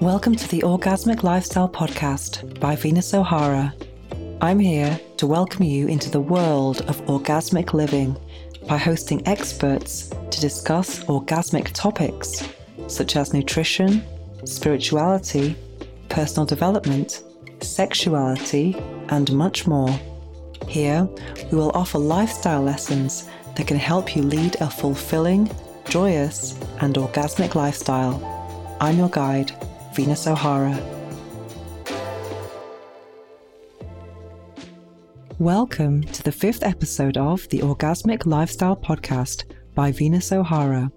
Welcome to the Orgasmic Lifestyle Podcast by Venus O'Hara. I'm here to welcome you into the world of orgasmic living by hosting experts to discuss orgasmic topics such as nutrition, spirituality, personal development, sexuality, and much more. Here, we will offer lifestyle lessons that can help you lead a fulfilling, joyous, and orgasmic lifestyle. I'm your guide, Venus O'Hara. Welcome to the fifth episode of the Orgasmic Lifestyle Podcast by Venus O'Hara.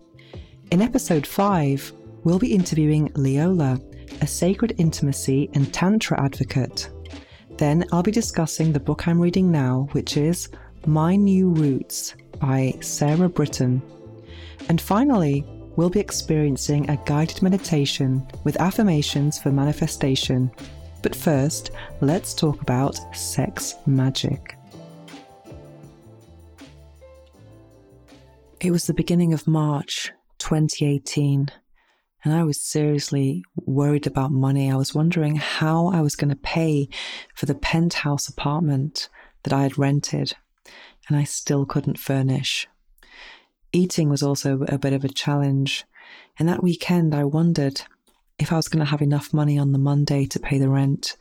In episode five, we'll be interviewing Leola, a sacred intimacy and Tantra advocate. Then I'll be discussing the book I'm reading now, which is My New Roots by Sarah Britton. And finally, we'll be experiencing a guided meditation with affirmations for manifestation. But first, let's talk about sex magic. It was the beginning of March 2018, and I was seriously worried about money. I was wondering how I was going to pay for the penthouse apartment that I had rented, and I still couldn't furnish. Eating was also a bit of a challenge. And that weekend, I wondered if I was going to have enough money on the Monday to pay the rent.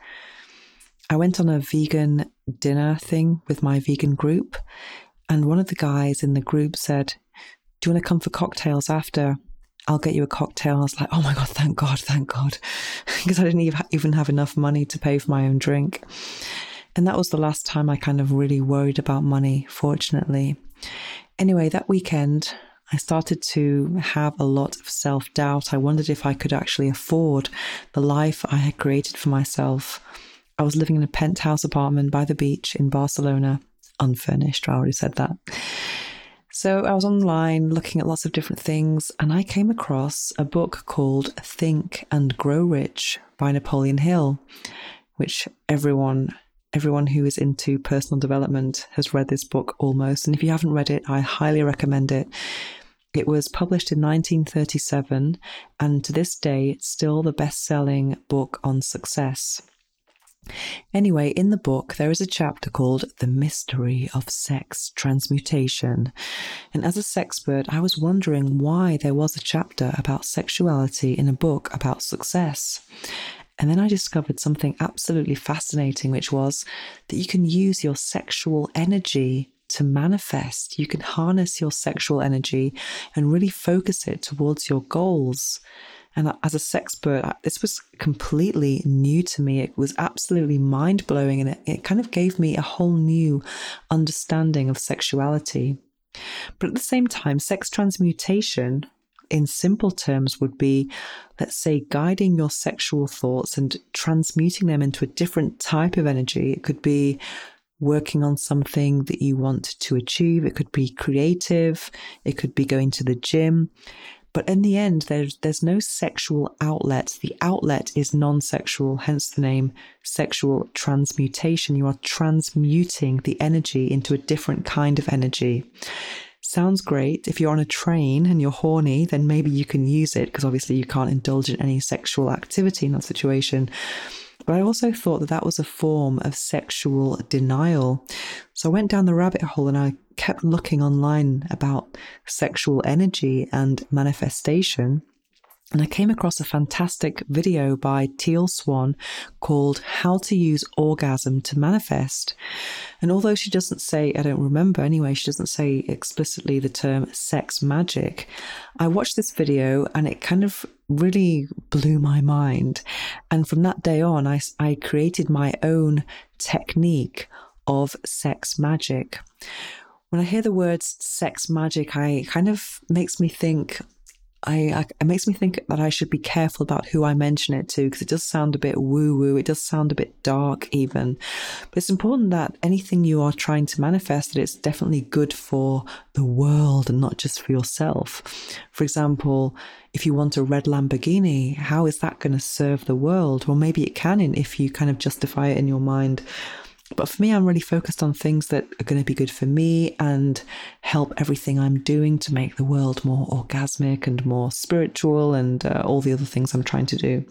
I went on a vegan dinner thing with my vegan group, and one of the guys in the group said, Do you want to come for cocktails after? I'll get you a cocktail. I was like, Oh my God, thank God, thank God. because I didn't even have enough money to pay for my own drink. And that was the last time I kind of really worried about money, fortunately. Anyway, that weekend, I started to have a lot of self doubt. I wondered if I could actually afford the life I had created for myself. I was living in a penthouse apartment by the beach in Barcelona, unfurnished. I already said that. So I was online looking at lots of different things, and I came across a book called Think and Grow Rich by Napoleon Hill, which everyone everyone who is into personal development has read this book almost. And if you haven't read it, I highly recommend it. It was published in 1937, and to this day, it's still the best selling book on success. Anyway, in the book, there is a chapter called The Mystery of Sex Transmutation. And as a sexpert, I was wondering why there was a chapter about sexuality in a book about success. And then I discovered something absolutely fascinating, which was that you can use your sexual energy to manifest. You can harness your sexual energy and really focus it towards your goals. And as a sexpert, this was completely new to me. It was absolutely mind blowing and it, it kind of gave me a whole new understanding of sexuality. But at the same time, sex transmutation in simple terms would be, let's say, guiding your sexual thoughts and transmuting them into a different type of energy. It could be working on something that you want to achieve. It could be creative. It could be going to the gym. But in the end, there's, there's no sexual outlet. The outlet is non sexual, hence the name sexual transmutation. You are transmuting the energy into a different kind of energy sounds great. If you're on a train and you're horny, then maybe you can use it because obviously you can't indulge in any sexual activity in that situation. But I also thought that that was a form of sexual denial. So I went down the rabbit hole and I kept looking online about sexual energy and manifestation. And I came across a fantastic video by Teal Swan called How to Use Orgasm to Manifest. And although she doesn't say, I don't remember anyway, she doesn't say explicitly the term sex magic, I watched this video and it kind of really blew my mind. And from that day on, I, I created my own technique of sex magic. When I hear the words sex magic, I kind of makes me think I, I, it makes me think that I should be careful about who I mention it to because it does sound a bit woo woo. It does sound a bit dark, even. But it's important that anything you are trying to manifest that it's definitely good for the world and not just for yourself. For example, if you want a red Lamborghini, how is that going to serve the world? Well, maybe it can if you kind of justify it in your mind But for me, I'm really focused on things that are going to be good for me and help everything I'm doing to make the world more orgasmic and more spiritual and uh, all the other things I'm trying to do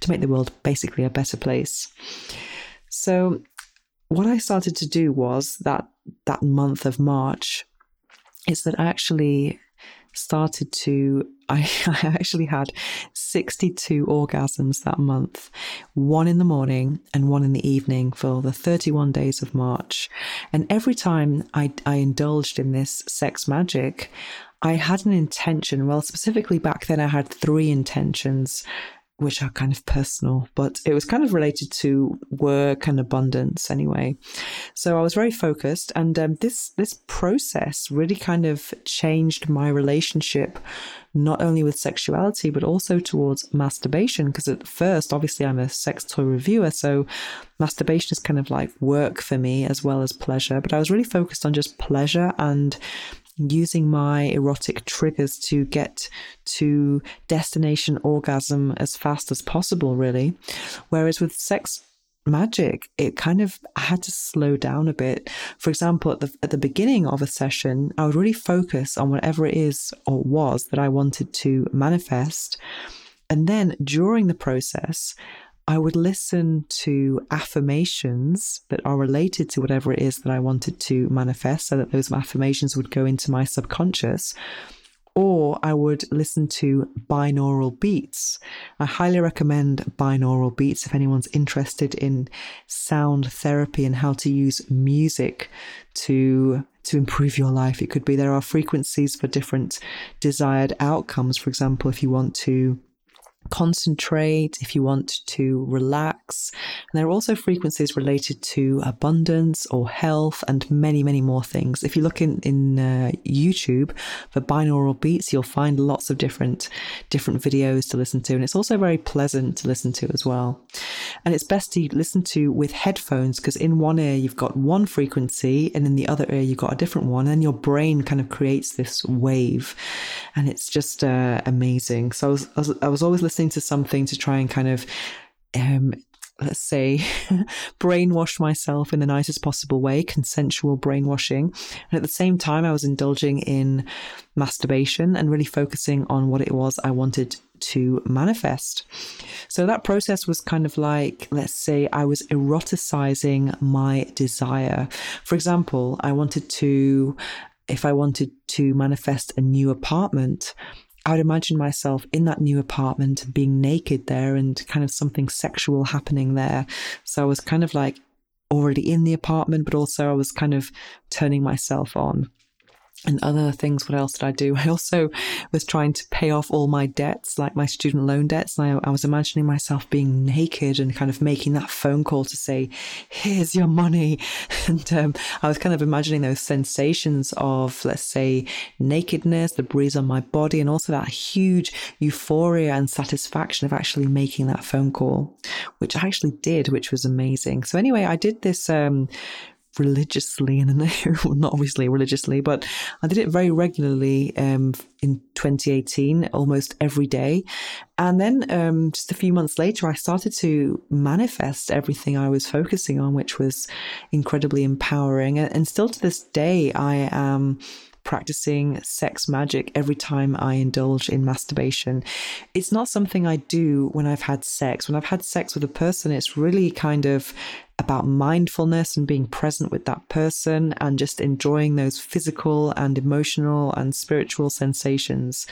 to make the world basically a better place. So, what I started to do was that that month of March is that I actually started to I, I, actually had 62 orgasms that month. One in the morning and one in the evening for the 31 days of march. And every time i, I indulged in this sex magic i had an intention. Well specifically back then i had three intentions which are kind of personal, but it was kind of related to work and abundance anyway. So I was very focused, and um, this this process really kind of changed my relationship, not only with sexuality but also towards masturbation. Because at first, obviously, I'm a sex toy reviewer, so masturbation is kind of like work for me as well as pleasure. But I was really focused on just pleasure and using my erotic triggers to get to destination orgasm as fast as possible, really. Whereas with sex magic, it kind of I had to slow down a bit. For example, at the at the beginning of a session, I would really focus on whatever it is or was that I wanted to manifest. And then during the process, I would listen to affirmations that are related to whatever it is that I wanted to manifest, so that those affirmations would go into my subconscious. Or I would listen to binaural beats. I highly recommend binaural beats if anyone's interested in sound therapy and how to use music to to improve your life. It could be there are frequencies for different desired outcomes. For example, if you want to concentrate, if you want to relax. And there are also frequencies related to abundance or health and many, many more things. If you look in, in uh, YouTube for binaural beats, you'll find lots of different, different videos to listen to. And it's also very pleasant to listen to as well. And it's best to listen to with headphones because in one ear you've got one frequency and in the other ear you've got a different one. And your brain kind of creates this wave. And it's just uh, amazing. So I was, I was, I was always listening to something to try and kind of um, let's say, brainwash myself in the nicest possible way, consensual brainwashing. And at the same time, I was indulging in masturbation and really focusing on what it was I wanted to manifest. So that process was kind of like, let's say, I was eroticizing my desire. For example, I wanted to, if I wanted to manifest a new apartment, I would imagine myself in that new apartment being naked there and kind of something sexual happening there. So I was kind of like already in the apartment, but also I was kind of turning myself on and other things. What else did I do? I also was trying to pay off all my debts, like my student loan debts. And I, I, was imagining myself being naked and kind of making that phone call to say, here's your money. And um, I was kind of imagining those sensations of, let's say, nakedness, the breeze on my body, and also that huge euphoria and satisfaction of actually making that phone call, which I actually did, which was amazing. So anyway, I did this um, religiously and not obviously religiously, but I did it very regularly um, in 2018, almost every day. And then um, just a few months later, I started to manifest everything I was focusing on, which was incredibly empowering. And, and still to this day, I am practicing sex magic every time I indulge in masturbation. It's not something I do when I've had sex. When I've had sex with a person, it's really kind of about mindfulness and being present with that person and just enjoying those physical and emotional and spiritual sensations.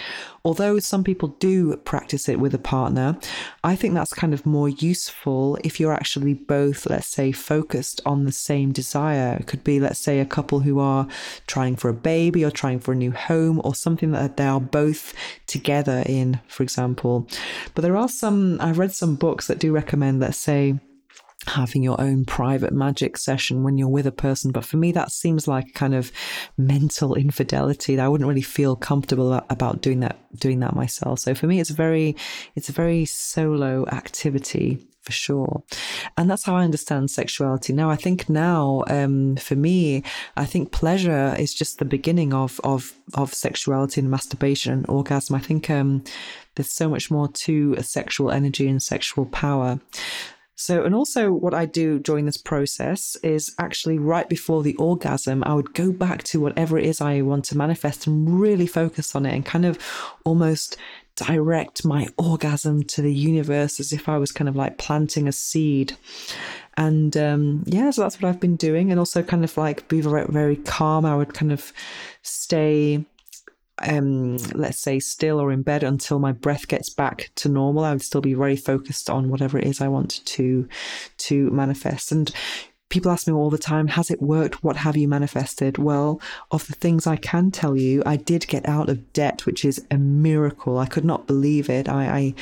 Although some people do practice it with a partner, I think that's kind of more useful if you're actually both, let's say, focused on the same desire. It could be, let's say, a couple who are trying for a baby or trying for a new home or something that they are both together in, for example. But there are some, I've read some books that do recommend, let's say, having your own private magic session when you're with a person. But for me, that seems like kind of mental infidelity. I wouldn't really feel comfortable about doing that, doing that myself. So for me, it's very, it's a very solo activity for sure. And that's how I understand sexuality now. I think now, um, for me, I think pleasure is just the beginning of, of, of sexuality and masturbation and orgasm. I think, um, there's so much more to a sexual energy and sexual power. So, and also what I do during this process is actually right before the orgasm, I would go back to whatever it is I want to manifest and really focus on it and kind of almost direct my orgasm to the universe as if I was kind of like planting a seed. And um, yeah, so that's what I've been doing. And also kind of like be very, very calm. I would kind of stay um, let's say still or in bed until my breath gets back to normal. I would still be very focused on whatever it is I want to to manifest. And people ask me all the time, has it worked? What have you manifested? Well, of the things I can tell you, I did get out of debt, which is a miracle. I could not believe it. I, I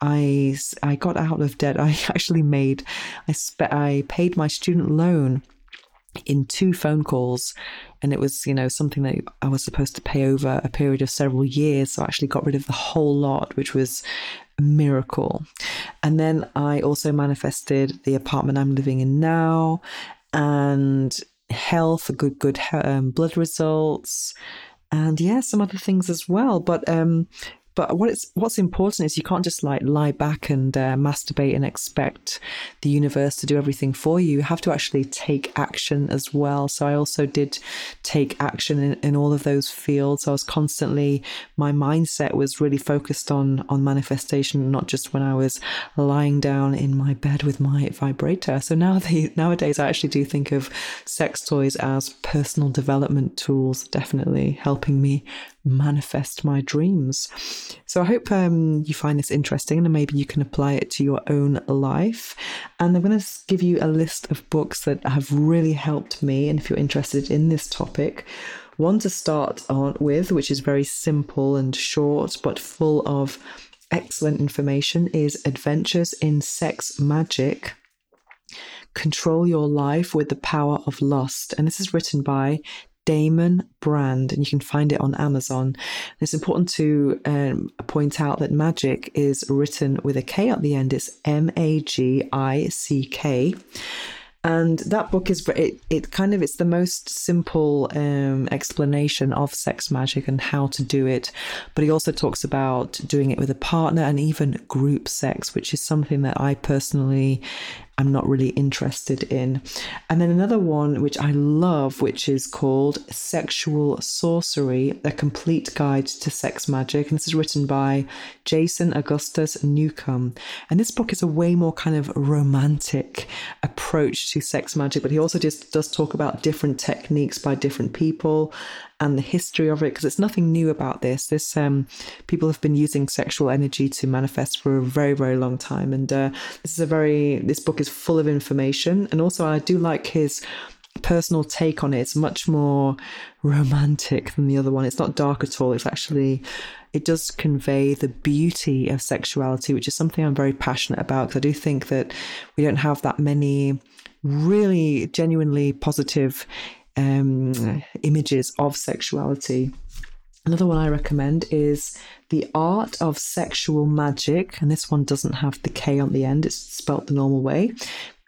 I, I got out of debt. I actually made, I, spe- I paid my student loan in two phone calls and it was you know something that i was supposed to pay over a period of several years so i actually got rid of the whole lot which was a miracle. And then i also manifested the apartment i'm living in now and health good good um, blood results and yeah some other things as well. But um but what it's what's important is you can't just like lie back and uh, masturbate and expect the universe to do everything for you. You have to actually take action as well. So I also did take action in, in all of those fields. I was constantly my mindset was really focused on on manifestation, not just when I was lying down in my bed with my vibrator. So now nowadays I actually do think of sex toys as personal development tools, definitely helping me manifest my dreams. So I hope um, you find this interesting and maybe you can apply it to your own life. And I'm going to give you a list of books that have really helped me. And if you're interested in this topic, one to start on with, which is very simple and short but full of excellent information, is Adventures in Sex Magic. Control Your Life with the Power of Lust. And this is written by Damon Brand, and you can find it on Amazon. it's important to um, point out that magic is written with a K at the end. It's M A G I C K and that book is it, it kind of it's the most simple um, explanation of sex magic and how to do it but he also talks about doing it with a partner and even group sex which is something that i personally I'm not really interested in. And then another one which I love, which is called Sexual Sorcery A Complete Guide to Sex Magic. And this is written by Jason Augustus Newcomb. And this book is a way more kind of romantic approach to sex magic, but he also just does talk about different techniques by different people and the history of it because it's nothing new about this. This um, people have been using sexual energy to manifest for a very very long time, and uh, this is a very this book is full of information, and also I do like his personal take on it. It's much more romantic than the other one. It's not dark at all. It's actually it does convey the beauty of sexuality, which is something I'm very passionate about because I do think that we don't have that many really genuinely positive um, images of sexuality. Another one I recommend is The Art of Sexual Magic, and this one doesn't have the K on the end, it's spelt the normal way.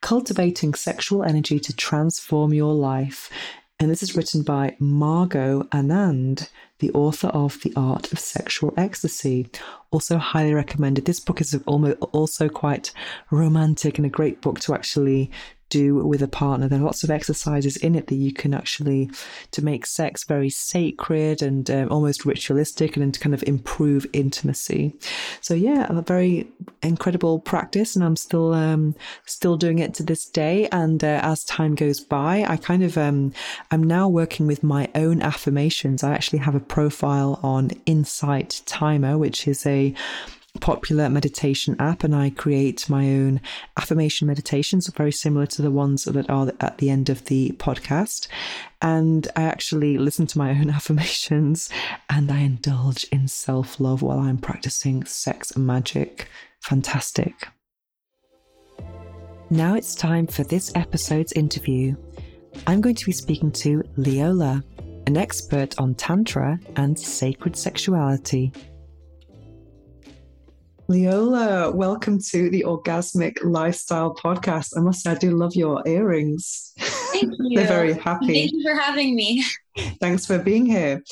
Cultivating Sexual Energy to Transform Your Life. And this is written by Margot Anand, the author of The Art of Sexual Ecstasy. Also, highly recommended. This book is also quite romantic and a great book to actually do with a partner. There are lots of exercises in it that you can actually to make sex very sacred and um, almost ritualistic and to kind of improve intimacy. So yeah, a very incredible practice, and I'm still um, still doing it to this day. And uh, as time goes by, I kind of um, I'm now working with my own affirmations. I actually have a profile on Insight Timer, which is a popular meditation app and I create my own affirmation meditations, very similar to the ones that are at the end of the podcast. And I actually listen to my own affirmations and I indulge in self love while I'm practicing sex and magic. Fantastic. Now it's time for this episode's interview. I'm going to be speaking to Leola, an expert on Tantra and sacred sexuality. Leola, welcome to the Orgasmic Lifestyle Podcast. I must say, I do love your earrings. Thank you. They're very happy. Thank you for having me. Thanks for being here.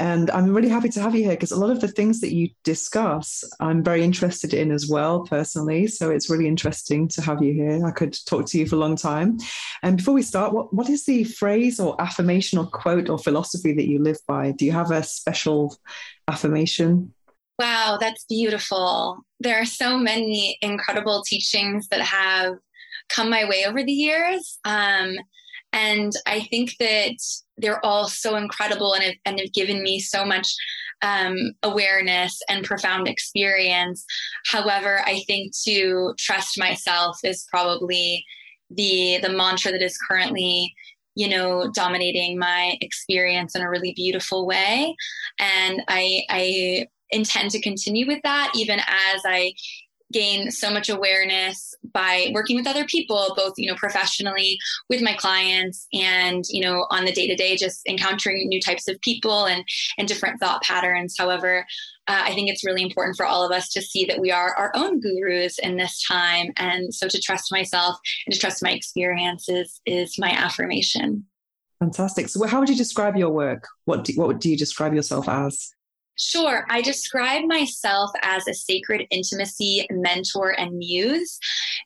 And I'm really happy to have you here because a lot of the things that you discuss, I'm very interested in as well, personally. So it's really interesting to have you here. I could talk to you for a long time. And before we start, what, what is the phrase or affirmation or quote or philosophy that you live by? Do you have a special affirmation? Wow, that's beautiful. There are so many incredible teachings that have come my way over the years. Um, and I think that they're all so incredible and have, and have given me so much um, awareness and profound experience. However, I think to trust myself is probably the the mantra that is currently you know dominating my experience in a really beautiful way and i i intend to continue with that even as i gain so much awareness by working with other people both you know professionally with my clients and you know on the day to day just encountering new types of people and and different thought patterns. However uh, i think it's really important for all of us to see that we are our own gurus in this time. And so to trust myself and to trust my experiences is my affirmation. Fantastic. So how would you describe your work? What do, what do you describe yourself as Sure. I describe myself as a sacred intimacy mentor and muse.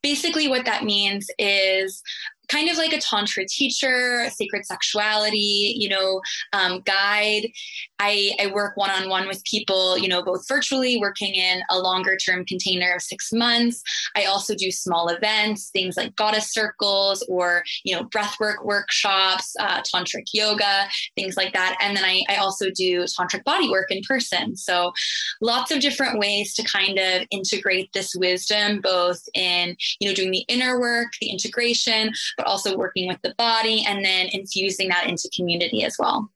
Basically, what that means is kind of like a tantra teacher, sacred sexuality, you know, um, guide. I, I work one on one with people, you know, both virtually, working in a longer term container of six months. I also do small events, things like goddess circles or, you know, breathwork workshops, uh, tantric yoga, things like that. And then I, I also do tantric body work in person. So lots of different ways to kind of integrate this wisdom, both in, you know, doing the inner work, the integration, but also working with the body and then infusing that into community as well.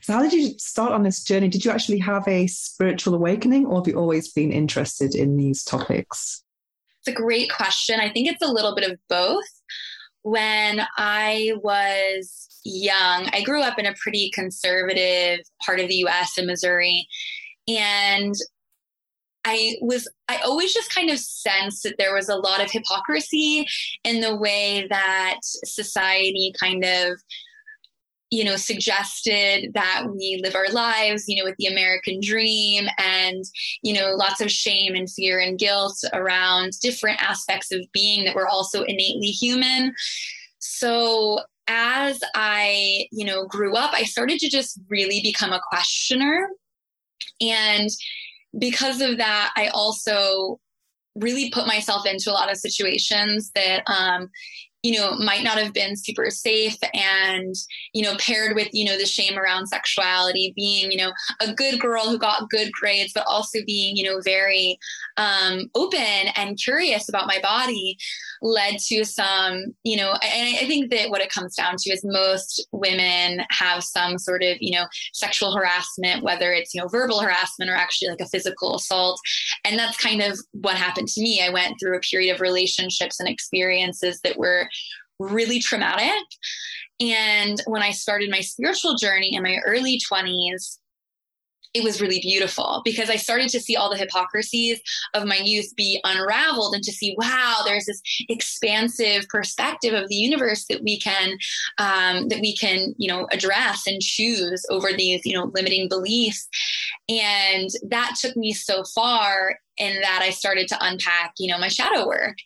So, how did you start on this journey? Did you actually have a spiritual awakening, or have you always been interested in these topics? It's a great question. I think it's a little bit of both. When I was young, I grew up in a pretty conservative part of the US in Missouri. And I was, I always just kind of sensed that there was a lot of hypocrisy in the way that society kind of you know suggested that we live our lives you know with the american dream and you know lots of shame and fear and guilt around different aspects of being that were also innately human. So as i you know grew up i started to just really become a questioner. And because of that, I also really put myself into a lot of situations that um, you know might not have been super safe and you know paired with you know the shame around sexuality being you know a good girl who got good grades but also being you know very um, open and curious about my body led to some you know and I think that what it comes down to is most women have some sort of you know sexual harassment whether it's you know verbal harassment or actually like a physical assault and that's kind of what happened to me i went through a period of relationships and experiences that were really traumatic. And when I started my spiritual journey in my early 20s, it was really beautiful because I started to see all the hypocrisies of my youth be unraveled and to see, wow, there's this expansive perspective of the universe that we can, um, that we can, you know, address and choose over these, you know, limiting beliefs. And that took me so far in that I started to unpack, you know, my shadow work.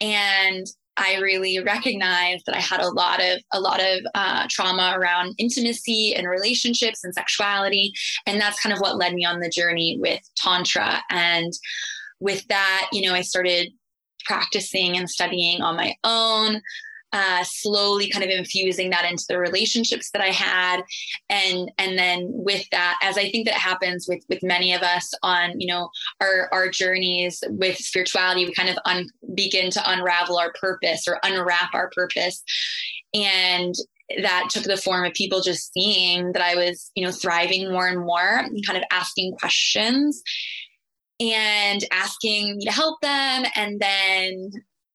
And I really recognized that I had a lot of a lot of uh, trauma around intimacy and relationships and sexuality, and that's kind of what led me on the journey with tantra. And with that, you know, I started practicing and studying on my own uh, slowly kind of infusing that into the relationships that I had, and and then with that, as I think that happens with with many of us on you know our our journeys with spirituality, we kind of un- begin to unravel our purpose or unwrap our purpose, and that took the form of people just seeing that I was you know thriving more and more, and kind of asking questions and asking me to help them. And then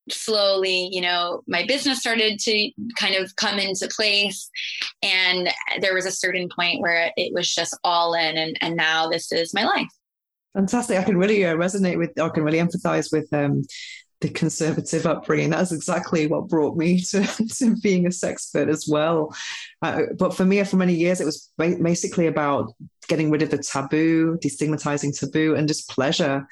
slowly, you know, my business started to kind of come into place. And there was a certain point where it was just all in. And, and now this is my life. Fantastic. I can really uh, resonate with, I can really empathize with um, the conservative upbringing. That's exactly what brought me to, to being a sexpert as well. Uh, but for me, for many years, it was basically about getting rid of the taboo, destigmatizing taboo, and just pleasure.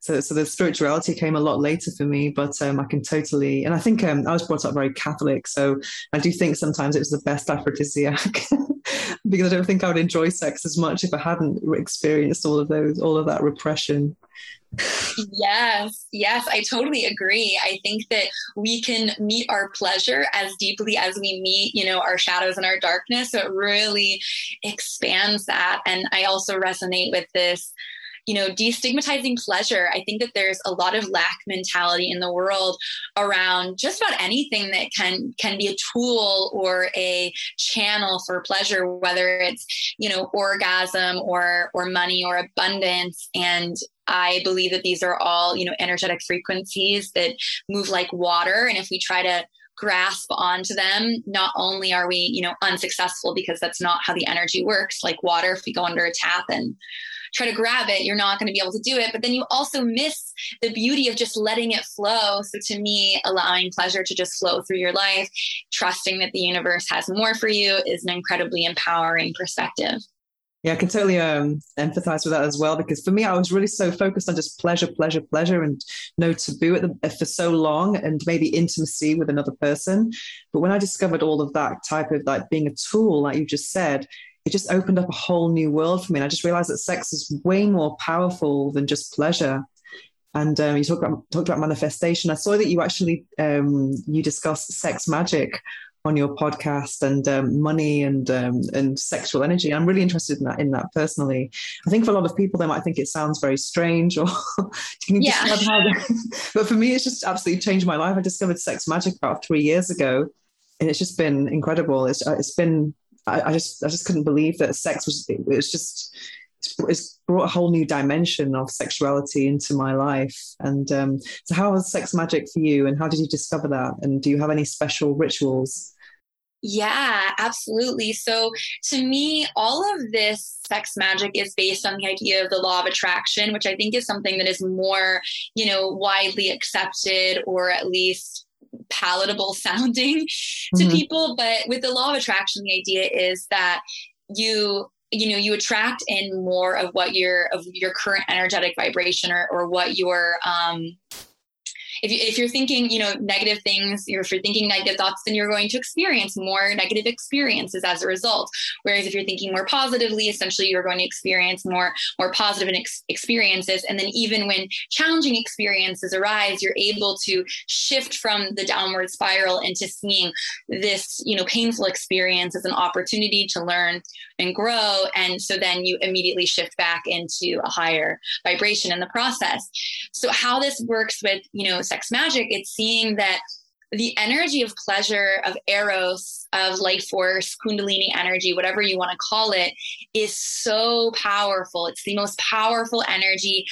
So, so the spirituality came a lot later for me, but um, I can totally, and I think um, I was brought up very Catholic, so I do think sometimes it was the best aphrodisiac because I don't think I would enjoy sex as much if I hadn't experienced all of those, all of that repression yes, yes, I totally agree. I think that we can meet our pleasure as deeply as we meet, you know, our shadows and our darkness. So it really expands that. And I also resonate with this you know destigmatizing pleasure i think that there's a lot of lack mentality in the world around just about anything that can can be a tool or a channel for pleasure whether it's you know orgasm or or money or abundance and I believe that these are all, you know, energetic frequencies that move like water. And if we try to grasp onto them, not only are we, you know, unsuccessful because that's not how the energy works, like water, if we go under a tap and try to grab it, you're not going to be able to do it. But then you also miss the beauty of just letting it flow. So to me, allowing pleasure to just flow through your life, trusting that the universe has more for you is an incredibly empowering perspective. Yeah, I can totally um, empathize with that as well because for me, I was really so focused on just pleasure, pleasure, pleasure, and no taboo the, uh, for so long, and maybe intimacy with another person. But when I discovered all of that type of like being a tool, like you just said, it just opened up a whole new world for me. And I just realized that sex is way more powerful than just pleasure. And um, you talked about talked about manifestation. I saw that you actually um, you discussed sex magic on your podcast and um, money and um, and sexual energy. I'm really interested in that in that personally. I think for a lot of people, they might think it sounds very strange or yeah. but for me, it's just absolutely changed my life. I discovered sex magic about three years ago, and it's just been incredible. It's uh, it's been I, I just I just couldn't believe that sex was it was just it's brought a whole new dimension of sexuality into my life. And um, so, how was sex magic for you, and how did you discover that? And do you have any special rituals? Yeah, absolutely. So to me, all of this sex magic is based on the idea of the law of attraction, which I think is something that is more, you know, widely accepted or at least palatable sounding to mm-hmm. people. But with the law of attraction, the idea is that you you know you attract in more of what your of your current energetic vibration or, or what your um if, you, if you're thinking, you know, negative things, if you're thinking negative thoughts, then you're going to experience more negative experiences as a result. Whereas if you're thinking more positively, essentially you're going to experience more more positive ex- experiences. And then even when challenging experiences arise, you're able to shift from the downward spiral into seeing this, you know, painful experience as an opportunity to learn and grow. And so then you immediately shift back into a higher vibration in the process. So how this works with, you know, sex magic, it's seeing that the energy of pleasure, of eros, of life force, kundalini energy, whatever you want to call it, is so powerful. It's the most powerful energy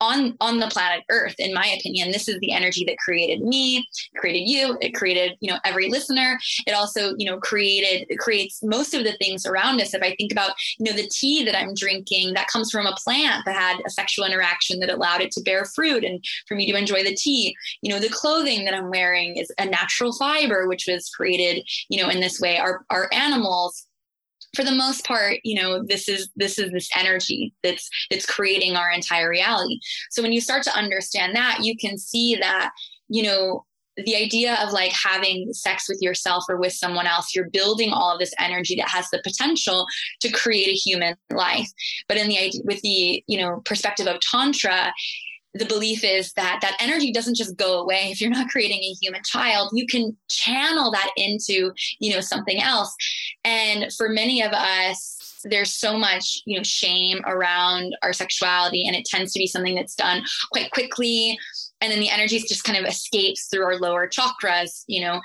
on on the planet earth in my opinion this is the energy that created me created you it created you know every listener. It also you know created creates most of the things around us. If i think about you know the tea that i'm drinking that comes from a plant that had a sexual interaction that allowed it to bear fruit and for me to enjoy the tea. You know the clothing that i'm wearing is a natural fiber which was created you know in this way. Our our animals for the most part you know this is this is this energy that's that's creating our entire reality. So when you start to understand that you can see that you know the idea of like having sex with yourself or with someone else you're building all of this energy that has the potential to create a human life. But in the with the you know perspective of tantra the belief is that that energy doesn't just go away. If you're not creating a human child you can channel that into you know something else. And for many of us there's so much you know shame around our sexuality and it tends to be something that's done quite quickly. And then the energy just kind of escapes through our lower chakras you know.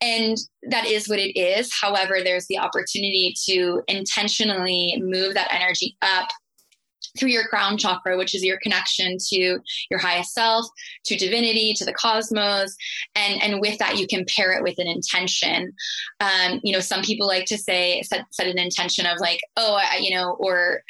And that is what it is. However there's the opportunity to intentionally move that energy up through your crown chakra, which is your connection to your highest self, to divinity, to the cosmos, and and with that you can pair it with an intention. Um, you know, some people like to say set, set an intention of like, oh, I, you know, or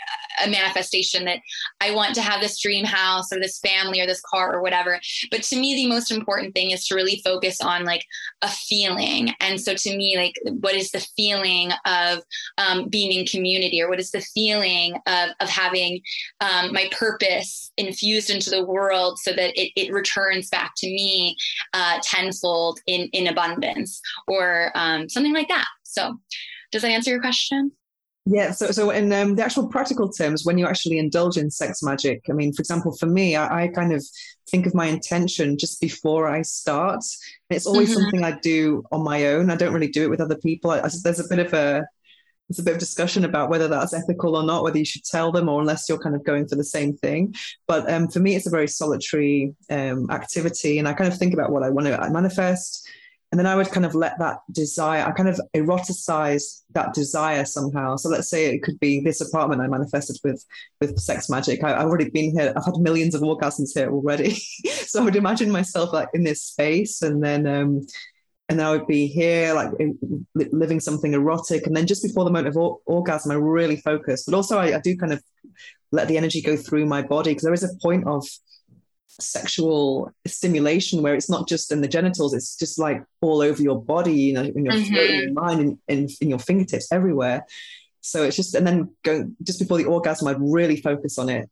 a manifestation that I want to have this dream house or this family or this car or whatever. But to me, the most important thing is to really focus on like a feeling. And so to me, like, what is the feeling of um, being in community, or what is the feeling of of having um, my purpose infused into the world so that it, it returns back to me uh, tenfold in, in abundance or um, something like that. So, does that answer your question? Yeah, so so in um, the actual practical terms, when you actually indulge in sex magic, I mean, for example, for me, I, I kind of think of my intention just before I start. It's always mm-hmm. something I do on my own. I don't really do it with other people. I, I, there's a bit of a there's a bit of discussion about whether that's ethical or not, whether you should tell them or unless you're kind of going for the same thing. But um, for me, it's a very solitary um, activity, and I kind of think about what I want to manifest, and then I would kind of let that desire, I kind of eroticize that desire somehow. So let's say it could be this apartment I manifested with with sex magic. I, have already been here. I've had millions of orgasms here already. so I would imagine myself like in this space, and then um, and then I would be here, like living something erotic. And then just before the moment of or- orgasm, I really focus. But also, I, I, do kind of let the energy go through my body because there is a point of sexual stimulation where it's not just in the genitals; it's just like all over your body, you know, in your, mm-hmm. in your mind, in, in, in your fingertips, everywhere. So it's just, and then go just before the orgasm, I'd really focus on it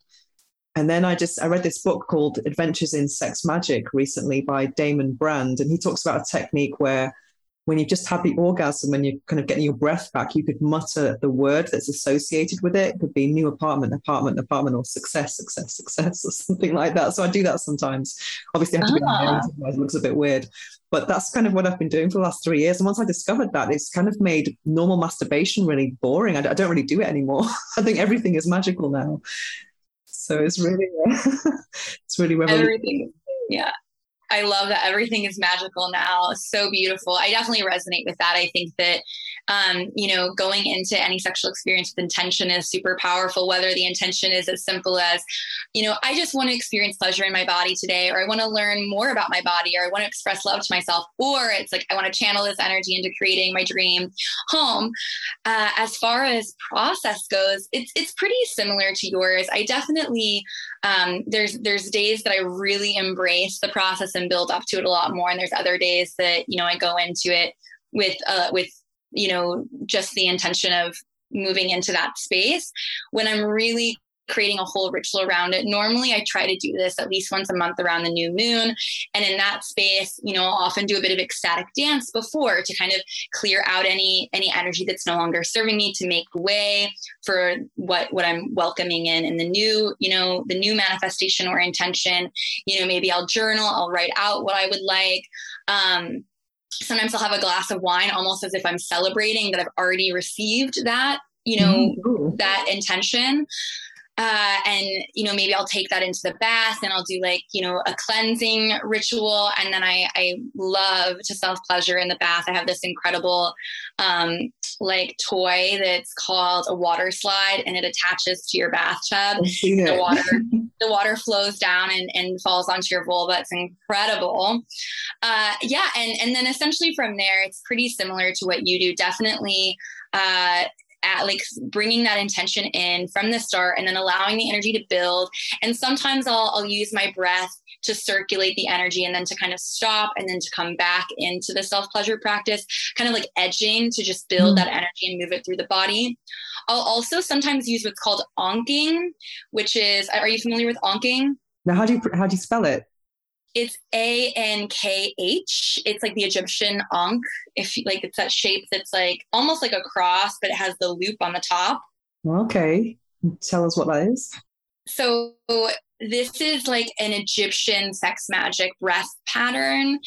and then I just I read this book called Adventures in Sex Magic recently by Damon Brand, and he talks about a technique where when you've just had the orgasm and you're kind of getting your breath back, you could mutter the word that's associated with it. it could be new apartment, apartment, apartment, or success, success, success, or something like that. So I do that sometimes. Obviously, I have to be ah. otherwise it looks a bit weird. But that's kind of what I've been doing for the last three years. And once I discovered that, it's kind of made normal masturbation really boring. I, I don't really do it anymore. I think everything is magical now. So it's really, it's really Everything, yeah. I love that everything is magical now. So beautiful. I definitely resonate with that. I think that um, you know, going into any sexual experience with intention is super powerful, whether the intention is as simple as, you know, I just want to experience pleasure in my body today, or I want to learn more about my body, or I want to express love to myself, or it's like I want to channel this energy into creating my dream home. Uh, as far as process goes, it's it's pretty similar to yours. I definitely um, there's there's days that I really embrace the process and build up to it a lot more, and there's other days that you know I go into it with uh, with you know, just the intention of moving into that space. When I'm really creating a whole ritual around it. Normally, I try to do this at least once a month around the new moon. And in that space, you know, I'll often do a bit of ecstatic dance before to kind of clear out any any energy that's no longer serving me to make way for what what I'm welcoming in in the new, you know, the new manifestation or intention. You know, maybe I'll journal, I'll write out what I would like. Um, sometimes I'll have a glass of wine almost as if I'm celebrating that I've already received that, you know, mm-hmm. that intention. Uh, and you know maybe i'll take that into the bath and i'll do like you know a cleansing ritual. And then i i love to self pleasure in the bath. I have this incredible um, like toy that's called a water slide and it attaches to your bathtub. The water the water flows down and, and falls onto your vulva. It's incredible. Uh, yeah. And and then essentially from there it's pretty similar to what you do. Definitely uh, at like bringing that intention in from the start and then allowing the energy to build. And sometimes I'll, I'll use my breath to circulate the energy and then to kind of stop and then to come back into the self pleasure practice, kind of like edging to just build mm. that energy and move it through the body. I'll also sometimes use what's called ankh-ing, which is, are you familiar with ankh-ing? Now, how do you, how do you spell it? It's A N K H. It's like the Egyptian Ankh. If like it's that shape that's like almost like a cross, but it has the loop on the top. Okay. Tell us what that is. So this is like an Egyptian sex magic breath pattern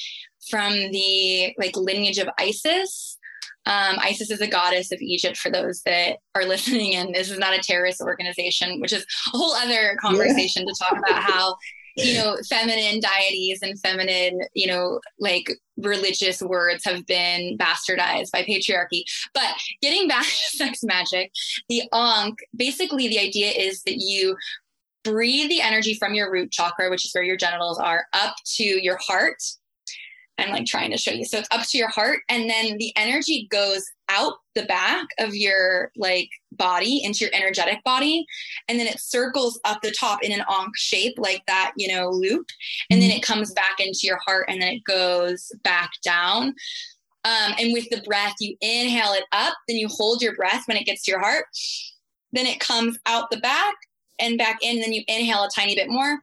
from the like lineage of Isis. Um, ISIS is a goddess of Egypt for those that are listening, and this is not a terrorist organization, which is a whole other conversation yeah. to talk about how you know, feminine deities and feminine, you know, like religious words have been bastardized by patriarchy. But getting back to sex magic, the Ankh, basically the idea is that you breathe the energy from your root chakra, which is where your genitals are, up to your heart. I'm like trying to show you. So it's up to your heart, and then the energy goes out the back of your like body into your energetic body, and then it circles up the top in an Ankh shape, like that, you know, loop, and then mm-hmm. it comes back into your heart, and then it goes back down. Um, and with the breath, you inhale it up, then you hold your breath when it gets to your heart. Then it comes out the back and back in, then you inhale a tiny bit more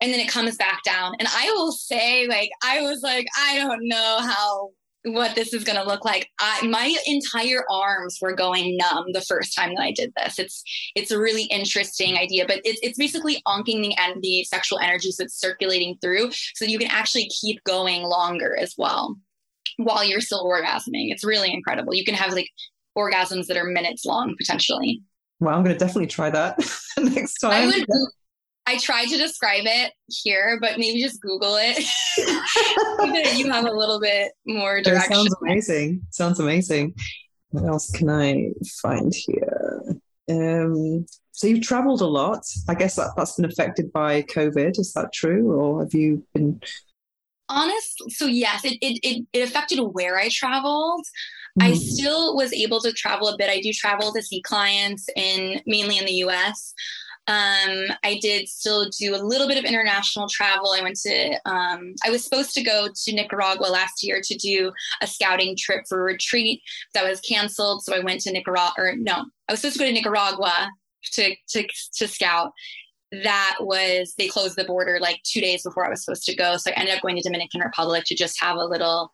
and then it comes back down. And I will say, like, I was like, I don't know how what this is going to look like. I, my entire arms were going numb the first time that I did this. It's it's a really interesting idea, but it's it's basically ankh-ing the and the sexual energy so it's circulating through, so you can actually keep going longer as well while you're still orgasming. It's really incredible. You can have like orgasms that are minutes long potentially. Well, I'm going to definitely try that next time. I would, I tried to describe it here, but maybe just Google it. you have a little bit more direction. It sounds amazing. Sounds amazing. What else can I find here? Um, so you've traveled a lot. I guess that, that's been affected by COVID. Is that true, or have you been? Honest. So yes, it it it, it affected where I traveled. I mm-hmm. still was able to travel a bit. I do travel to see clients in mainly in the U.S. Um, I did still do a little bit of international travel. I went to, um, I was supposed to go to Nicaragua last year to do a scouting trip for retreat that was canceled. So I went to Nicaragua, or no, I was supposed to go to Nicaragua to, to, to scout. That was, they closed the border like two days before I was supposed to go. So I ended up going to Dominican Republic to just have a little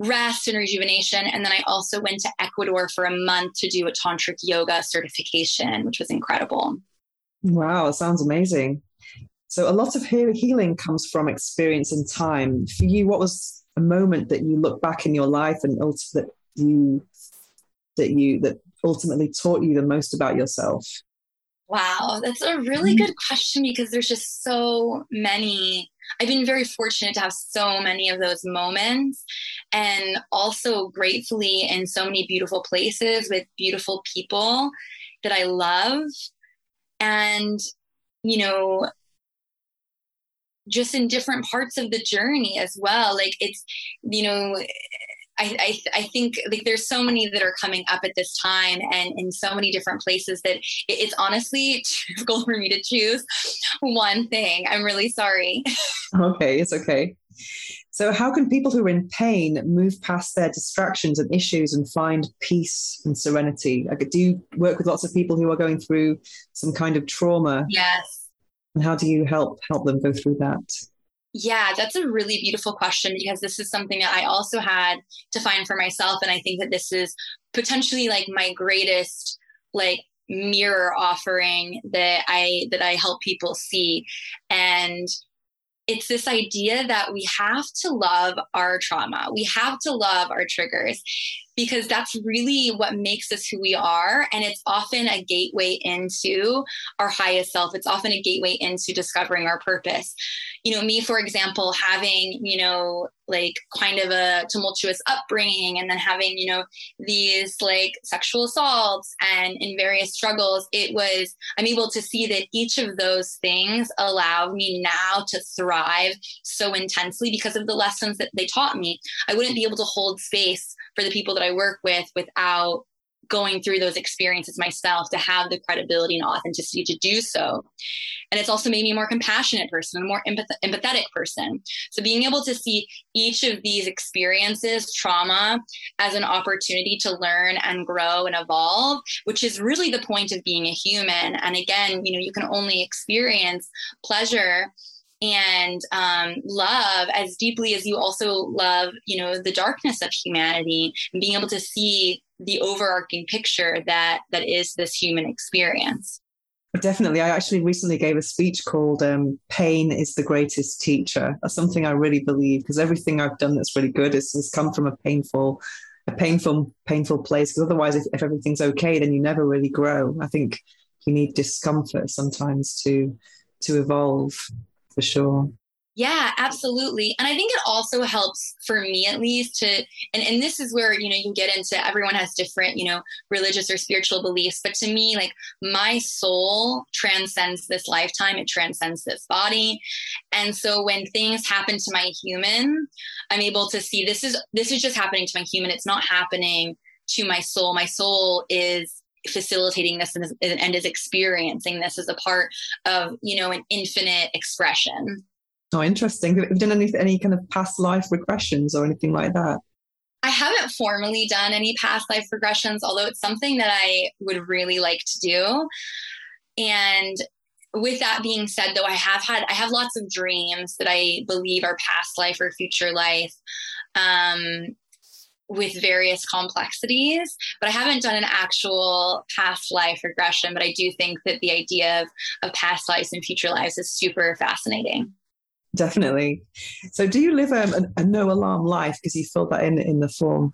rest and rejuvenation. And then I also went to Ecuador for a month to do a tantric yoga certification, which was incredible. Wow, sounds amazing. So a lot of healing comes from experience and time. For you, what was a moment that you look back in your life and that you that you that ultimately taught you the most about yourself? Wow, that's a really mm-hmm. good question because there's just so many. I've been very fortunate to have so many of those moments and also gratefully in so many beautiful places with beautiful people that I love and you know just in different parts of the journey as well like it's you know I, I, I, think like there's so many that are coming up at this time and in so many different places that it's honestly difficult for me to choose one thing. I'm really sorry. Okay, it's okay. So, how can people who are in pain move past their distractions and issues and find peace and serenity? Like, do you work with lots of people who are going through some kind of trauma? Yes. And how do you help help them go through that? Yeah, that's a really beautiful question because this is something that I also had to find for myself, and I think that this is potentially like my greatest like mirror offering that I that I help people see and it's this idea that we have to love our trauma. We have to love our triggers because that's really what makes us who we are. And it's often a gateway into our highest self. It's often a gateway into discovering our purpose. You know, me, for example, having, you know, like kind of a tumultuous upbringing and then having, you know, these like sexual assaults and in various struggles, it was, I'm able to see that each of those things allow me now to thrive so intensely because of the lessons that they taught me. I wouldn't be able to hold space for the people that I work with without going through those experiences myself to have the credibility and authenticity to do so. And it's also made me a more compassionate person, a more empath- empathetic person. So being able to see each of these experiences, trauma, as an opportunity to learn and grow and evolve, which is really the point of being a human. And again, you know, you can only experience pleasure and um, love as deeply as you also love you know the darkness of humanity and being able to see the overarching picture that that is this human experience. Definitely. I actually recently gave a speech called um, pain is the greatest teacher. Something i really believe because everything i've done that's really good has, has come from a painful a painful painful place because otherwise if, if everything's okay then you never really grow. I think you need discomfort sometimes to to evolve For sure. Yeah, absolutely. And I think it also helps for me at least to and, and this is where, you know, you can get into everyone has different, you know, religious or spiritual beliefs. But to me, like my soul transcends this lifetime, it transcends this body. And so when things happen to my human, I'm able to see this is this is just happening to my human. It's not happening to my soul. My soul is facilitating this and, and is experiencing this as a part of, you know, an infinite expression. Oh, interesting. Have you done any any kind of past life regressions or anything like that? I haven't formally done any past life regressions, although it's something that I would really like to do. And with that being said, though, I have had I have lots of dreams that I believe are past life or future life. Um, with various complexities, but I haven't done an actual past life regression. But I do think that the idea of, of past lives and future lives is super fascinating. Definitely. So, do you live a, a, a no alarm life because you filled that in in the form?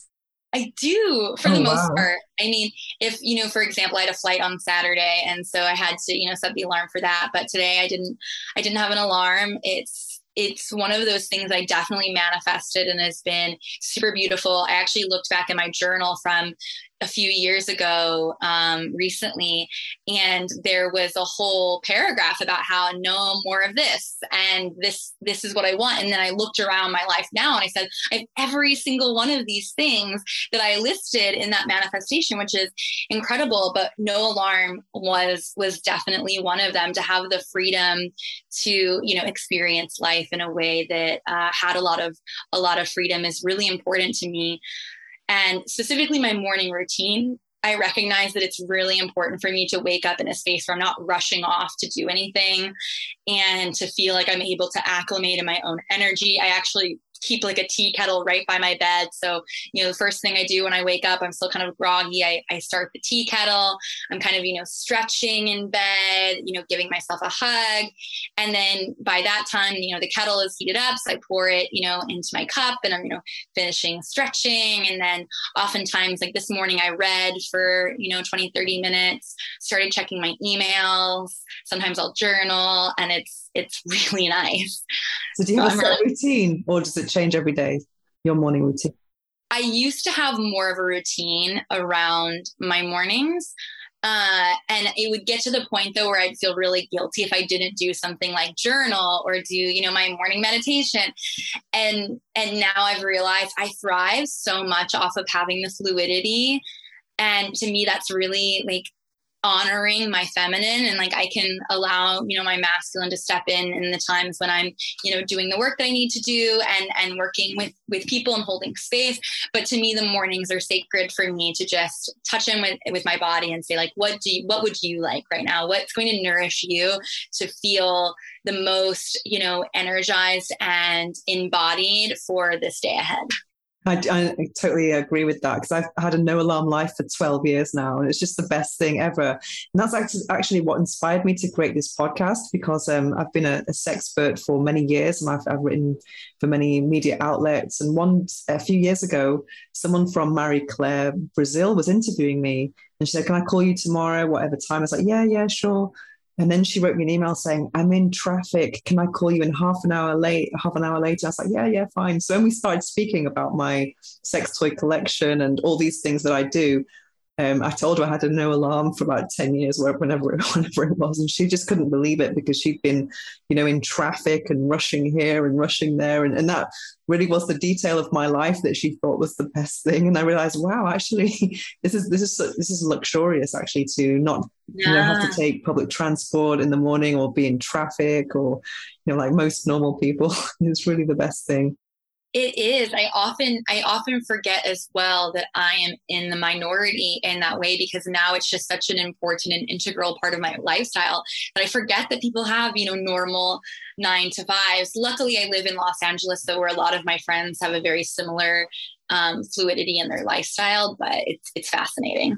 I do for oh, the most wow. part. I mean, if you know, for example, I had a flight on Saturday, and so I had to, you know, set the alarm for that. But today, I didn't. I didn't have an alarm. It's it's one of those things I definitely manifested and has been super beautiful. I actually looked back in my journal from a few years ago um, recently, and there was a whole paragraph about how no more of this, and this this is what I want. And then I looked around my life now, and I said I have every single one of these things that I listed in that manifestation, which is incredible. But no alarm was was definitely one of them. To have the freedom to you know experience life in a way that uh, had a lot of a lot of freedom is really important to me and specifically my morning routine, I recognize that it's really important for me to wake up in a space where I'm not rushing off to do anything and to feel like I'm able to acclimate in my own energy. I actually keep like a tea kettle right by my bed. So, you know, the first thing I do when I wake up, I'm still kind of groggy. I, I start the tea kettle. I'm kind of, you know, stretching in bed, you know, giving myself a hug. And then by that time, you know, the kettle is heated up. So I pour it, you know, into my cup and I'm, you know, finishing stretching. And then oftentimes, like this morning, I read for, you know, 20, 30 minutes, started checking my emails. Sometimes I'll journal and it's, it's really nice. So do you have a set routine or does it change every day, your morning routine? I used to have more of a routine around my mornings. Uh, and it would get to the point though where I'd feel really guilty if I didn't do something like journal or do, you know, my morning meditation. And and now I've realized I thrive so much off of having the fluidity. And to me, that's really like honoring my feminine and like I can allow, you know, my masculine to step in in the times when I'm, you know, doing the work that I need to do and and working with with people and holding space. But to me the mornings are sacred for me to just touch in with with my body and say like what do you what would you like right now? What's going to nourish you to feel the most, you know, energized and embodied for this day ahead? I, I, totally agree with that because I've had a no alarm life for 12 years now, and it's just the best thing ever. And that's actually what inspired me to create this podcast because um, I've been a, a sexpert for many years and I've, I've, written for many media outlets. And one a few years ago, someone from Marie Claire, Brazil, was interviewing me, and she said, "Can I call you tomorrow, whatever time?" I was like, "Yeah, yeah, sure." And then she wrote me an email saying, I'm in traffic. Can I call you in half an hour late? Half an hour later, I was like, yeah, yeah, fine. So when we started speaking about my sex toy collection and all these things that I do, um, I told her I had a no alarm for about 10 years, whenever it, whenever it was. And she just couldn't believe it because she'd been, you know, in traffic and rushing here and rushing there. And, and that really was the detail of my life that she thought was the best thing. And I realized, wow, actually, this is, this is, this is luxurious actually to not, yeah. you know, have to take public transport in the morning or be in traffic or, you know, like most normal people. it's really the best thing. It is. I often I often forget as well that I am in the minority in that way because now it's just such an important and integral part of my lifestyle that I forget that people have, you know, normal nine to fives. Luckily I live in Los Angeles, so where a lot of my friends have a very similar um, fluidity in their lifestyle, but it's it's fascinating.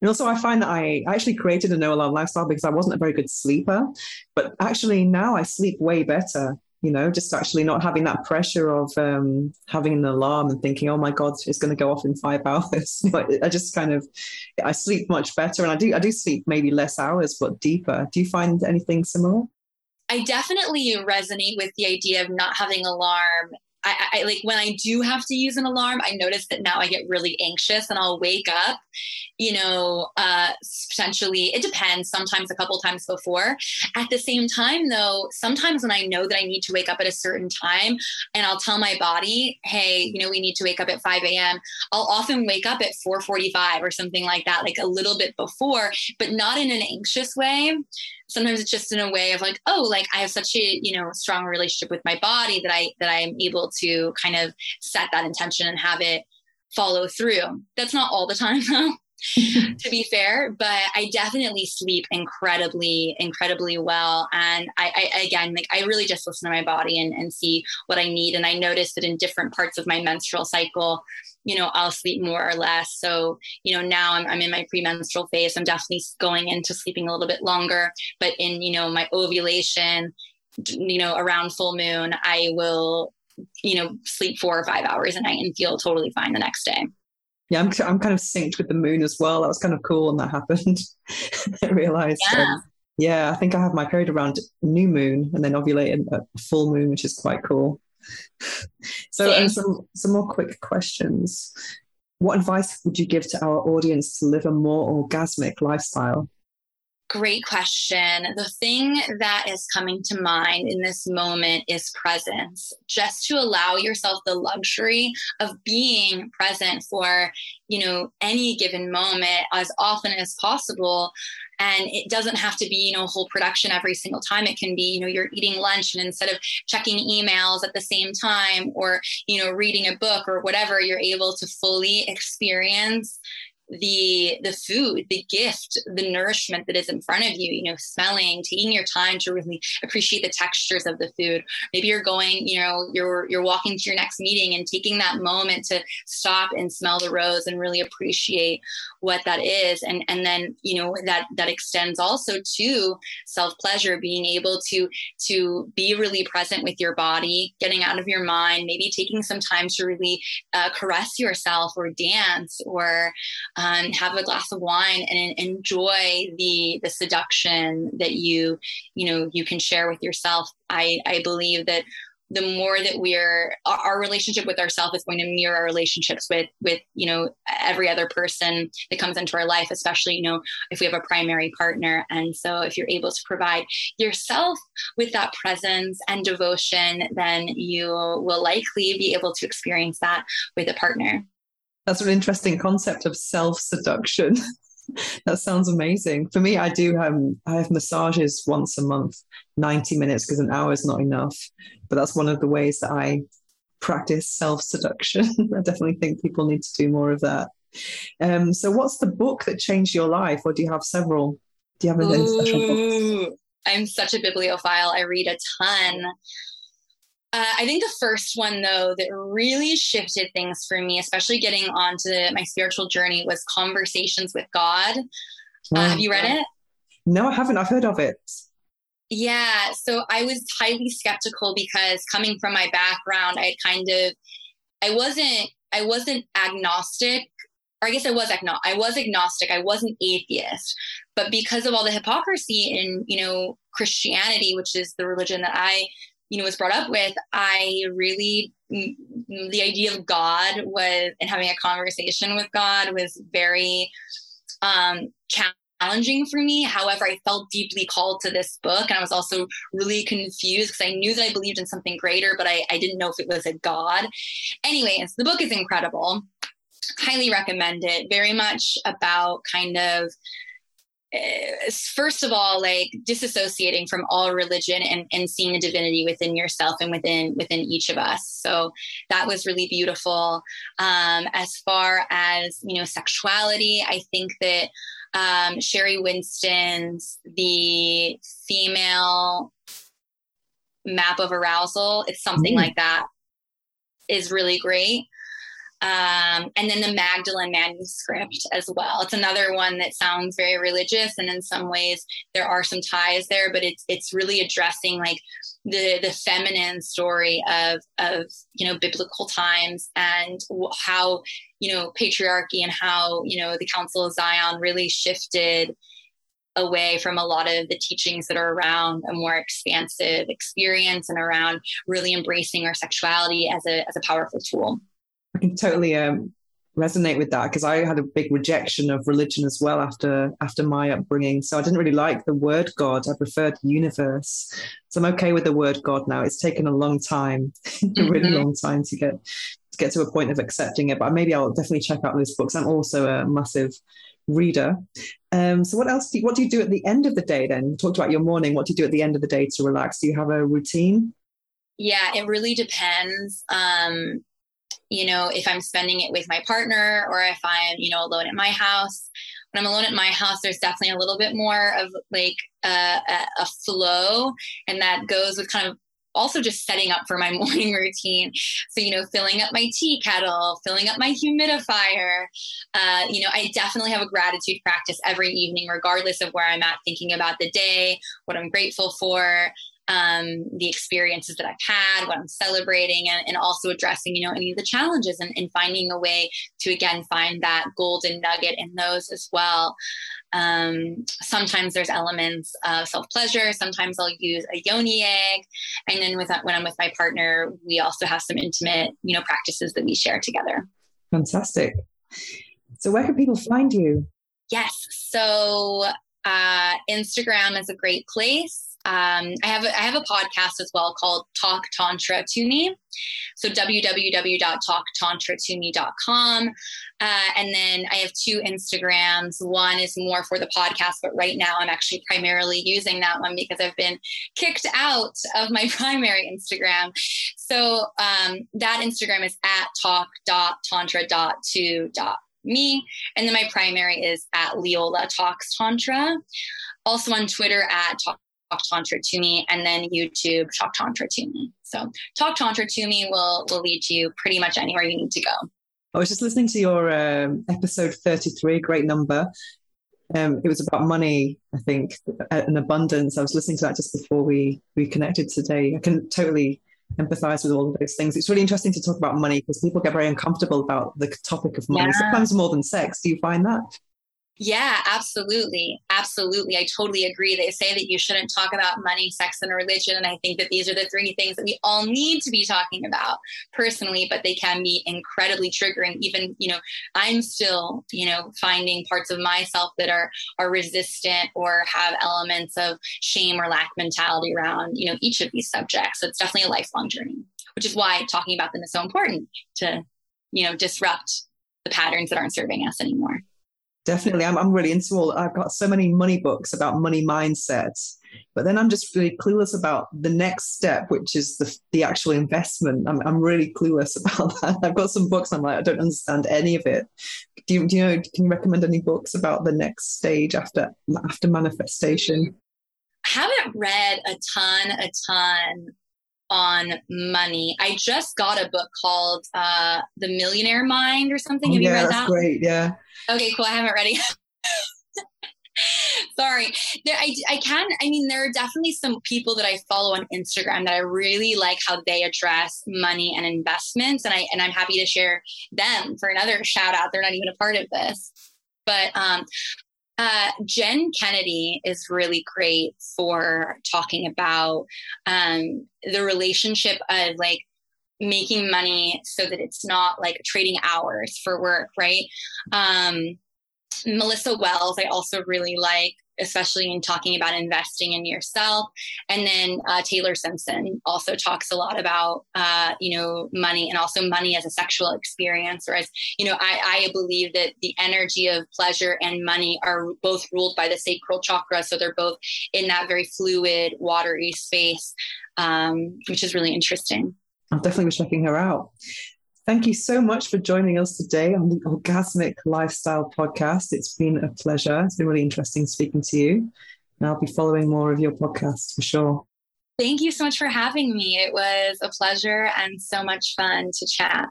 And also, I find that I actually created a no alarm lifestyle because I wasn't a very good sleeper. But actually, now I sleep way better you know, just actually not having that pressure of um, having an alarm and thinking, oh my God, it's going to go off in five hours. but I just kind of, I sleep much better and I do, I do sleep maybe less hours, but deeper. Do you find anything similar? I definitely resonate with the idea of not having alarm I, I, like when I do have to use an alarm, I notice that now I get really anxious and I'll wake up, you know, uh, potentially, it depends, sometimes a couple times before. At the same time, though, sometimes when I know that I need to wake up at a certain time and I'll tell my body, hey, you know, we need to wake up at 5 a.m., I'll often wake up at 4.45 or something like that, like a little bit before, but not in an anxious way sometimes it's just in a way of like oh like i have such a you know strong relationship with my body that i that i'm able to kind of set that intention and have it follow through that's not all the time though to be fair but i definitely sleep incredibly incredibly well and I, I, again like i really just listen to my body and, and see what i need and i notice that in different parts of my menstrual cycle you know, I'll sleep more or less. So, you know, now I'm, I'm in my premenstrual phase. I'm definitely going into sleeping a little bit longer. But in, you know, my ovulation, you know, around full moon, I will, you know, sleep four or five hours a night and feel totally fine the next day. Yeah, I'm, I'm kind of synced with the moon as well. That was kind of cool when that happened. I realized. Yeah. Um, yeah, I think I have my period around new moon and then ovulate at full moon, which is quite cool. so, and some some more quick questions. What advice would you give to our audience to live a more orgasmic lifestyle? Great question. The thing that is coming to mind in this moment is presence. Just to allow yourself the luxury of being present for, you know, any given moment as often as possible and it doesn't have to be you know a whole production every single time it can be you know you're eating lunch and instead of checking emails at the same time or you know reading a book or whatever you're able to fully experience the the food the gift the nourishment that is in front of you you know smelling taking your time to really appreciate the textures of the food. Maybe you're going you know you're you're walking to your next meeting and taking that moment to stop and smell the rose and really appreciate what that is. And and then you know that that extends also to self pleasure being able to to be really present with your body getting out of your mind maybe taking some time to really uh, caress yourself or dance or um, have a glass of wine and enjoy the the seduction that you you know you can share with yourself. I i believe that the more that we're our relationship with ourselves is going to mirror our relationships with with you know every other person that comes into our life especially you know if we have a primary partner. And so if you're able to provide yourself with that presence and devotion then you will likely be able to experience that with a partner that's an interesting concept of self seduction. that sounds amazing. For me, I do um, I have massages once a month, 90 minutes because an hour is not enough. But that's one of the ways that I practice self seduction. I definitely think people need to do more of that. Um, so, what's the book that changed your life, or do you have several? Do you have any special books? I'm such a bibliophile. I read a ton. Uh, I think the first one, though, that really shifted things for me, especially getting onto my spiritual journey, was Conversations with God. Uh, have you read it? No, I haven't. I've heard of it. Yeah. So I was highly skeptical because coming from my background, I kind of, I wasn't, I wasn't agnostic or I guess I was agno- I was agnostic. I wasn't atheist, but because of all the hypocrisy in you know Christianity, which is the religion that I you know was brought up with i really the idea of god was and having a conversation with god was very um challenging for me. However i felt deeply called to this book and i was also really confused because i knew that i believed in something greater but I, I didn't know if it was a god. Anyways the book is incredible. Highly recommend it. Very much about kind of first of all like disassociating from all religion and, and seeing the divinity within yourself and within within each of us. So that was really beautiful. Um, as far as you know sexuality i think that um, Sheri Winston's the female map of arousal it's something mm. like that is really great um, and then the Magdalene manuscript as well. It's another one that sounds very religious, and in some ways there are some ties there, but it's it's really addressing like the the feminine story of of you know biblical times and how you know patriarchy and how you know the Council of Zion really shifted away from a lot of the teachings that are around a more expansive experience and around really embracing our sexuality as a as a powerful tool. I can totally um, resonate with that because I had a big rejection of religion as well after after my upbringing. So I didn't really like the word God. I preferred universe. So I'm okay with the word God now. It's taken a long time, a really mm-hmm. long time to get to get to a point of accepting it. But maybe I'll definitely check out those books. I'm also a massive reader. Um, so what else do you, what do you do at the end of the day then? You talked about your morning. What do you do at the end of the day to relax? Do you have a routine? Yeah, it really depends. Um, you know, if I'm spending it with my partner or if I'm, you know, alone at my house. When I'm alone at my house, there's definitely a little bit more of like a, a, flow, and that goes with kind of also just setting up for my morning routine. So, you know, filling up my tea kettle, filling up my humidifier. Uh, you know, I definitely have a gratitude practice every evening, regardless of where I'm at, thinking about the day, what I'm grateful for um, the experiences that I've had, what I'm celebrating, and, and also addressing, you know, any of the challenges and, and, finding a way to again find that golden nugget in those as well. Um, sometimes there's elements of self pleasure. Sometimes I'll use a yoni egg, and then with that, when I'm with my partner, we also have some intimate, you know, practices that we share together. Fantastic. So, where can people find you? Yes. So, uh, Instagram is a great place um, I have a, I have a podcast as well called Talk Tantra to Me. So www.talktantratome.com. Uh, and then I have two Instagrams. One is more for the podcast, but right now I'm actually primarily using that one because I've been kicked out of my primary Instagram. So um, that Instagram is at talk.tantra.to.me. And then my primary is at Leola Talks Tantra. Also on Twitter at Talk Talk Tantra to me, and then YouTube Talk Tantra to me. So Talk Tantra to me will will lead you pretty much anywhere you need to go. I was just listening to your um, episode 33, great number. Um, it was about money, I think, and abundance. I was listening to that just before we we connected today. I can totally empathize with all of those things. It's really interesting to talk about money because people get very uncomfortable about the topic of money, yeah. sometimes more than sex. Do you find that? Yeah, absolutely. Absolutely. I totally agree. They say that you shouldn't talk about money, sex, and religion. And I think that these are the three things that we all need to be talking about personally, but they can be incredibly triggering. Even, you know, I'm still, you know, finding parts of myself that are are resistant or have elements of shame or lack mentality around, you know, each of these subjects. So it's definitely a lifelong journey, which is why talking about them is so important to, you know, disrupt the patterns that aren't serving us anymore. Definitely. I'm, I'm really into all, I've got so many money books about money mindsets, but then I'm just really clueless about the next step, which is the, the actual investment. I'm, I'm really clueless about that. I've got some books. I'm like, I don't understand any of it. Do you, do you know, can you recommend any books about the next stage after, after manifestation? I haven't read a ton, a ton on money. I just got a book called uh, The Millionaire Mind or something. Oh, Have yeah, you read that's that? Great, yeah. Okay, cool. I haven't read it. Sorry. There, I, I can, I mean, there are definitely some people that I follow on Instagram that I really like how they address money and investments. And I, and I'm happy to share them for another shout out. They're not even a part of this. But um, uh, Jen Kennedy is really great for talking about um, the relationship of like making money so that it's not like trading hours for work, right? Um, Melissa Wells, I also really like especially in talking about investing in yourself. And then uh, Taylor Simpson also talks a lot about, uh, you know, money and also money as a sexual experience. Or as, you know, I, I believe that the energy of pleasure and money are both ruled by the sacral chakra. So they're both in that very fluid, watery space, um, which is really interesting. I'll definitely be checking her out. Thank you so much for joining us today on the Orgasmic Lifestyle Podcast. It's been a pleasure. It's been really interesting speaking to you. And I'll be following more of your podcasts for sure. Thank you so much for having me. It was a pleasure and so much fun to chat.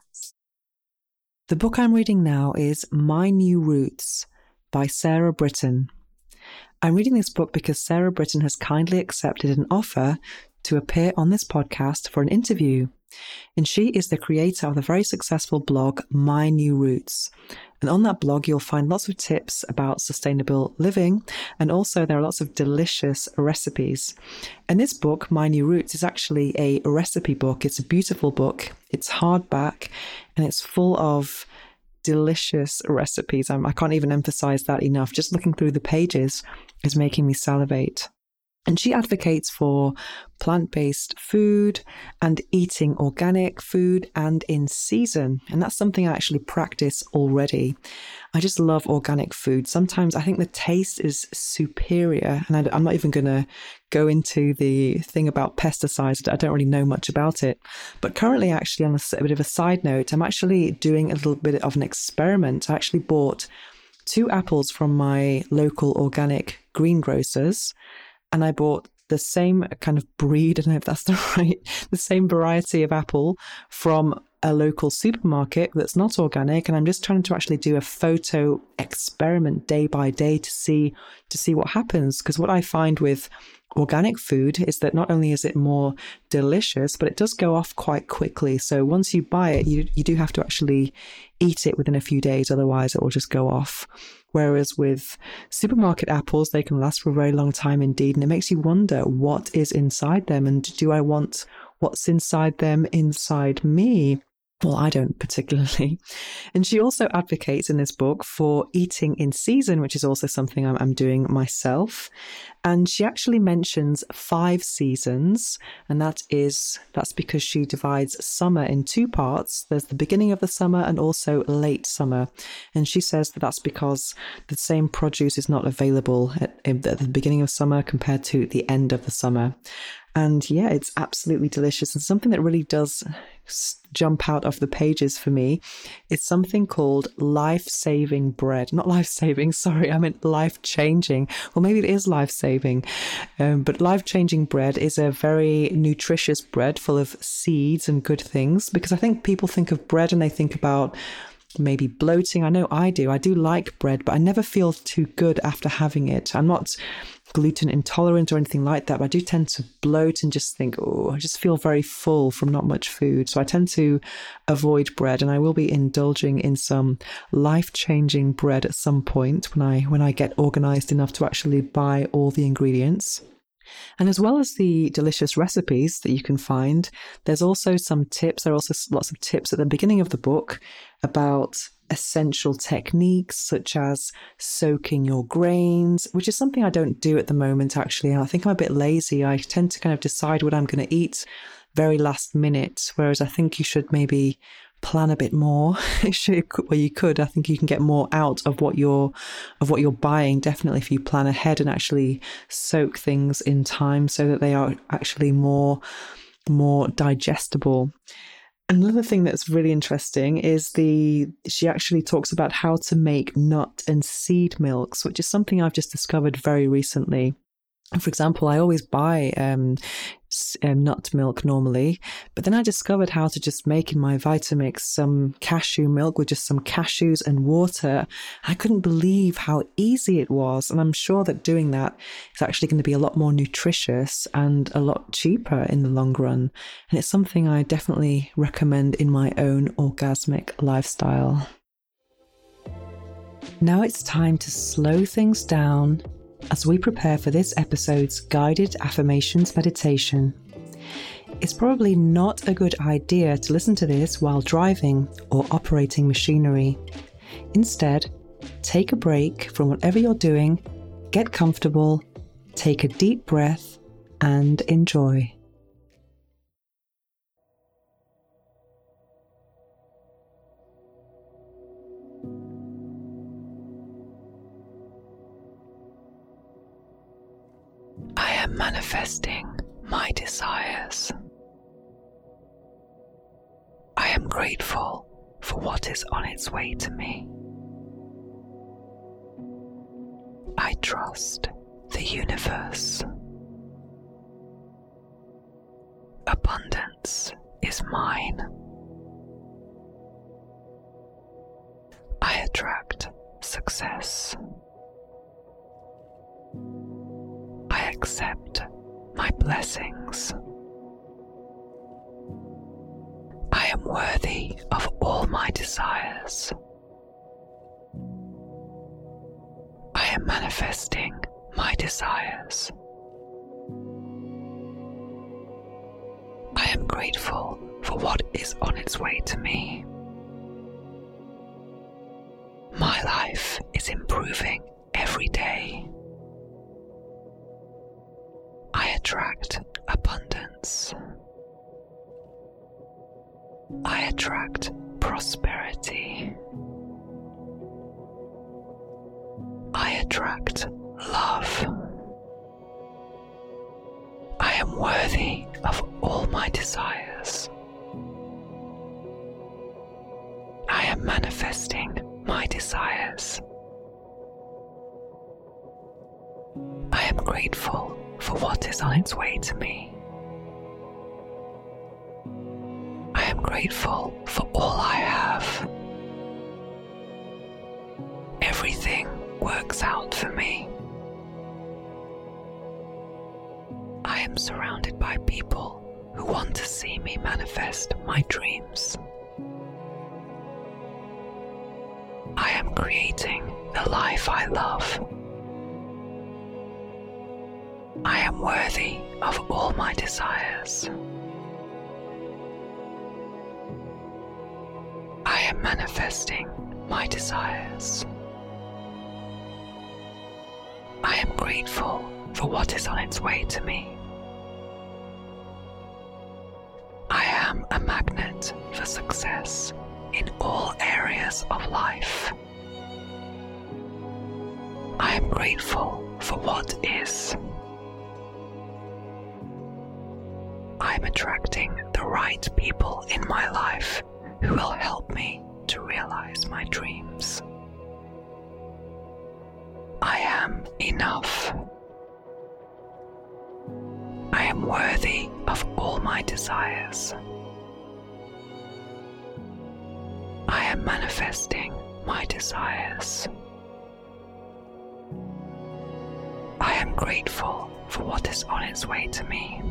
The book I'm reading now is My New Roots by Sarah Britton. I'm reading this book because Sarah Britton has kindly accepted an offer to appear on this podcast for an interview. And she is the creator of the very successful blog My New Roots. And on that blog, you'll find lots of tips about sustainable living. And also, there are lots of delicious recipes. And this book, My New Roots, is actually a recipe book. It's a beautiful book, it's hardback, and it's full of delicious recipes. I'm, I can not even emphasize that enough. Just looking through the pages is making me salivate. And she advocates for plant based food and eating organic food and in season. And that's something I actually practice already. I just love organic food. Sometimes I think the taste is superior. And I, am not even going to go into the thing about pesticides. I don't really know much about it. But currently, actually, on a, a bit of a side note, I'm actually doing a little bit of an experiment. I actually bought two apples from my local organic greengrocers and I bought the same kind of breed, I don't know if that's the right, the same variety of apple from a local supermarket that's not organic and I'm just trying to actually do a photo experiment day by day to see to see what happens. Because what I find with organic food is that not only is it more delicious but it does go off quite quickly so once you buy it you you do have to actually eat it within a few days otherwise it will just go off Whereas with supermarket apples, they can last for a very long time indeed. And it makes you wonder what is inside them and do I want what's inside them inside me? Well, I don't particularly. And she also advocates in this book for eating in season, which is also something I'm, I'm, doing myself. And she actually mentions five seasons, and that is that's because she divides summer in two parts. There's the beginning of the summer and also late summer. And she says that that's because the same produce is not available at, at the beginning of summer compared to the end of the summer. And yeah, it's absolutely delicious and something that really does jump out of the pages for me is something called life saving bread. Not life saving, sorry, I meant life changing. Well, maybe it is life saving. Um, but life changing bread is a very nutritious bread full of seeds and good things because I think people think of bread and they think about maybe bloating. I know I do. I do like bread, but I never feel too good after having it. I'm not gluten intolerant or anything like that, but I do tend to bloat and just think, oh, I just feel very full from not much food. So I tend to avoid bread and I will be indulging in some life-changing bread at some point when I when I get organized enough to actually buy all the ingredients. And as well as the delicious recipes that you can find, there's also some tips. There are also lots of tips at the beginning of the book about essential techniques such as soaking your grains, which is something I don't do at the moment, actually. I think I'm a bit lazy. I tend to kind of decide what I'm going to eat very last minute, whereas I think you should maybe plan a bit more well you could i think you can get more out of what you're of what you're buying definitely if you plan ahead and actually soak things in time so that they are actually more more digestible Another thing that's really interesting is the she actually talks about how to make nut and seed milks, which is something I've just discovered very recently. For example, I always buy um, um, nut milk normally, but then I discovered how to just make in my Vitamix some cashew milk with just some cashews and water. I couldn't believe how easy it was, and I'm sure that doing that is actually going to be a lot more nutritious and a lot cheaper in the long run. And it's something I definitely recommend in my own orgasmic lifestyle. Now it's time to slow things down as we prepare for this episode's guided affirmations meditation. It's probably not a good idea to listen to this while driving or operating machinery. Instead, take a break from whatever you're doing, get comfortable, take a deep breath, and enjoy. Manifesting my desires. I am grateful for what is on its way to me. I trust the universe. Abundance is mine. I attract success. Accept my blessings. I am worthy of all my desires. I am manifesting my desires. I am grateful for what is on its way to me. My life is attract abundance. I attract prosperity. I attract love. I am worthy of all my desires. I am manifesting my desires. I am grateful for what is on its way to me. I am grateful for all I have. Everything works out for me. I am surrounded by people who want to see me manifest my dreams. I am creating the life I love. I am worthy of all my desires. I am manifesting my desires. I am grateful for what is on its way to me. I am a magnet for success in all areas of life. I am grateful for what is. I'm attracting the right people in my life who will help me to realize my dreams. I am enough. I am worthy of all my desires. I am manifesting my desires. I am grateful for what is on its way to me.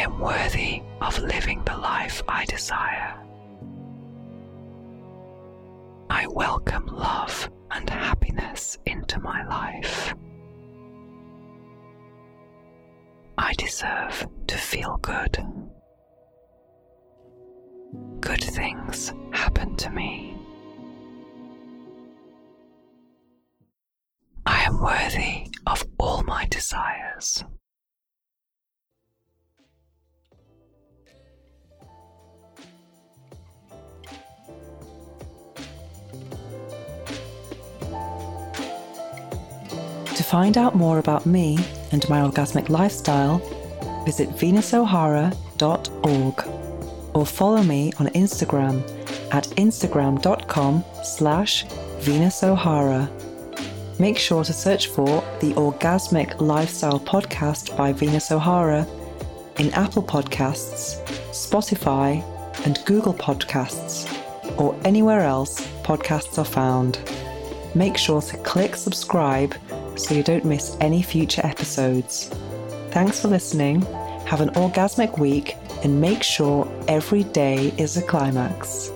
I am worthy of living the life I desire. I welcome love and happiness into my life. I deserve to feel good. Good things happen to me. I am worthy of all my desires. Find out more about me and my orgasmic lifestyle, visit venusohara.org or follow me on Instagram at instagram.com slash venusohara. Make sure to search for the Orgasmic Lifestyle Podcast by Venus O'Hara in Apple Podcasts, Spotify, and Google Podcasts, or anywhere else podcasts are found. Make sure to click subscribe so you don't miss any future episodes. Thanks for listening. Have an orgasmic week and make sure every day is a climax.